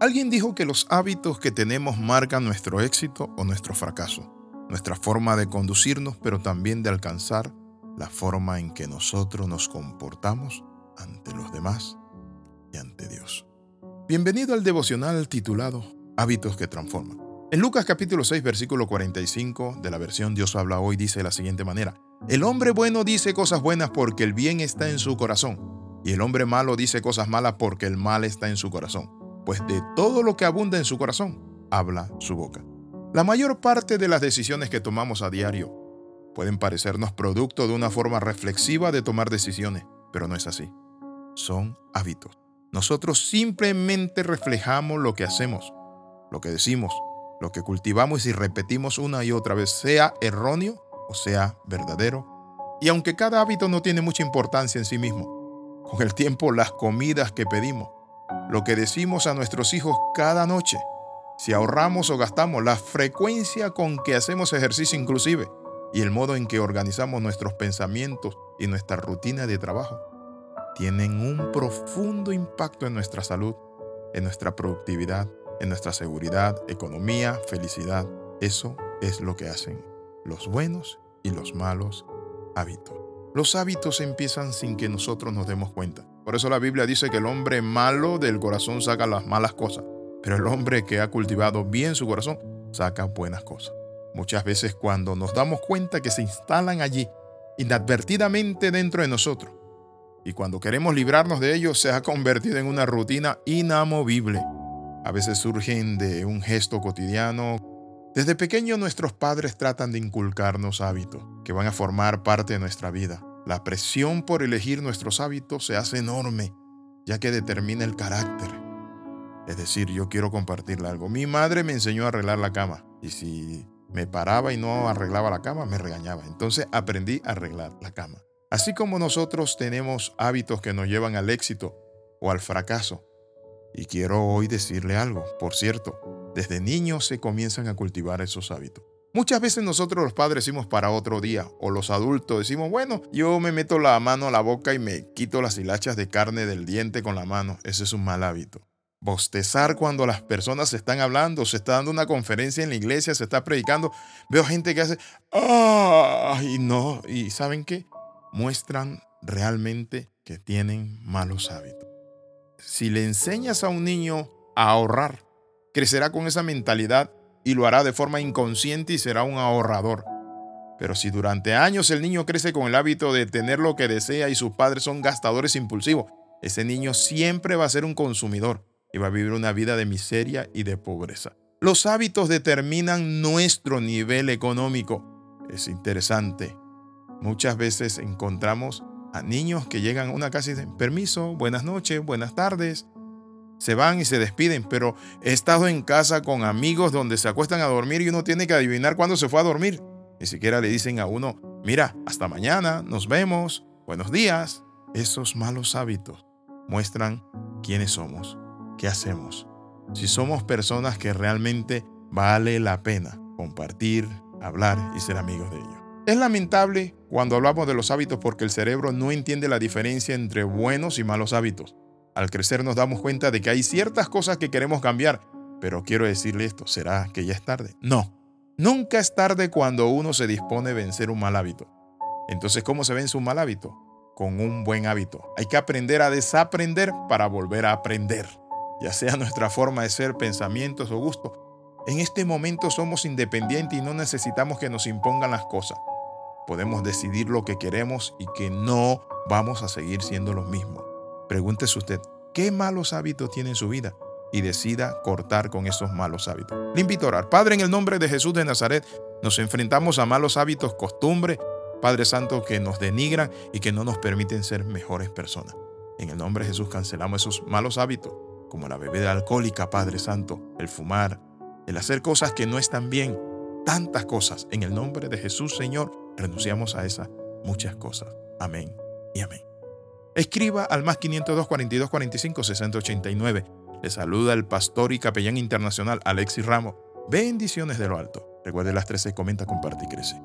Alguien dijo que los hábitos que tenemos marcan nuestro éxito o nuestro fracaso, nuestra forma de conducirnos, pero también de alcanzar la forma en que nosotros nos comportamos ante los demás y ante Dios. Bienvenido al devocional titulado Hábitos que transforman. En Lucas capítulo 6 versículo 45 de la versión Dios habla hoy dice de la siguiente manera, El hombre bueno dice cosas buenas porque el bien está en su corazón, y el hombre malo dice cosas malas porque el mal está en su corazón, pues de todo lo que abunda en su corazón, habla su boca. La mayor parte de las decisiones que tomamos a diario pueden parecernos producto de una forma reflexiva de tomar decisiones, pero no es así. Son hábitos. Nosotros simplemente reflejamos lo que hacemos, lo que decimos, lo que cultivamos y repetimos una y otra vez, sea erróneo o sea verdadero. Y aunque cada hábito no tiene mucha importancia en sí mismo, con el tiempo las comidas que pedimos, lo que decimos a nuestros hijos cada noche, si ahorramos o gastamos, la frecuencia con que hacemos ejercicio inclusive y el modo en que organizamos nuestros pensamientos y nuestra rutina de trabajo, tienen un profundo impacto en nuestra salud, en nuestra productividad en nuestra seguridad, economía, felicidad. Eso es lo que hacen los buenos y los malos hábitos. Los hábitos empiezan sin que nosotros nos demos cuenta. Por eso la Biblia dice que el hombre malo del corazón saca las malas cosas, pero el hombre que ha cultivado bien su corazón saca buenas cosas. Muchas veces cuando nos damos cuenta que se instalan allí inadvertidamente dentro de nosotros, y cuando queremos librarnos de ellos se ha convertido en una rutina inamovible a veces surgen de un gesto cotidiano. Desde pequeño nuestros padres tratan de inculcarnos hábitos que van a formar parte de nuestra vida. La presión por elegir nuestros hábitos se hace enorme, ya que determina el carácter. Es decir, yo quiero compartirle algo. Mi madre me enseñó a arreglar la cama y si me paraba y no arreglaba la cama, me regañaba. Entonces aprendí a arreglar la cama. Así como nosotros tenemos hábitos que nos llevan al éxito o al fracaso, y quiero hoy decirle algo. Por cierto, desde niños se comienzan a cultivar esos hábitos. Muchas veces nosotros los padres decimos para otro día, o los adultos decimos, bueno, yo me meto la mano a la boca y me quito las hilachas de carne del diente con la mano. Ese es un mal hábito. Bostezar cuando las personas están hablando, se está dando una conferencia en la iglesia, se está predicando. Veo gente que hace, ¡ah! Y no, y ¿saben qué? Muestran realmente que tienen malos hábitos si le enseñas a un niño a ahorrar, crecerá con esa mentalidad y lo hará de forma inconsciente y será un ahorrador. Pero si durante años el niño crece con el hábito de tener lo que desea y sus padres son gastadores impulsivos, ese niño siempre va a ser un consumidor y va a vivir una vida de miseria y de pobreza. Los hábitos determinan nuestro nivel económico. Es interesante. Muchas veces encontramos a niños que llegan a una casa y dicen, permiso, buenas noches, buenas tardes. Se van y se despiden, pero he estado en casa con amigos donde se acuestan a dormir y uno tiene que adivinar cuándo se fue a dormir. Ni siquiera le dicen a uno, mira, hasta mañana, nos vemos, buenos días. Esos malos hábitos muestran quiénes somos, qué hacemos. Si somos personas que realmente vale la pena compartir, hablar y ser amigos de ellos. Es lamentable cuando hablamos de los hábitos porque el cerebro no entiende la diferencia entre buenos y malos hábitos. Al crecer nos damos cuenta de que hay ciertas cosas que queremos cambiar, pero quiero decirle esto, ¿será que ya es tarde? No, nunca es tarde cuando uno se dispone a vencer un mal hábito. Entonces, ¿cómo se vence un mal hábito? Con un buen hábito. Hay que aprender a desaprender para volver a aprender, ya sea nuestra forma de ser, pensamientos o gustos. En este momento somos independientes y no necesitamos que nos impongan las cosas podemos decidir lo que queremos y que no vamos a seguir siendo los mismos. Pregúntese usted, ¿qué malos hábitos tiene en su vida? Y decida cortar con esos malos hábitos. Le invito a orar. Padre, en el nombre de Jesús de Nazaret, nos enfrentamos a malos hábitos, costumbres, Padre Santo, que nos denigran y que no nos permiten ser mejores personas. En el nombre de Jesús cancelamos esos malos hábitos, como la bebida alcohólica, Padre Santo, el fumar, el hacer cosas que no están bien, tantas cosas. En el nombre de Jesús, Señor, renunciamos a esas muchas cosas. Amén y amén. Escriba al más 502 42 45 60 89. Le saluda el pastor y capellán internacional Alexis Ramos. Bendiciones de lo alto. Recuerde las 13, comenta, comparte y crece.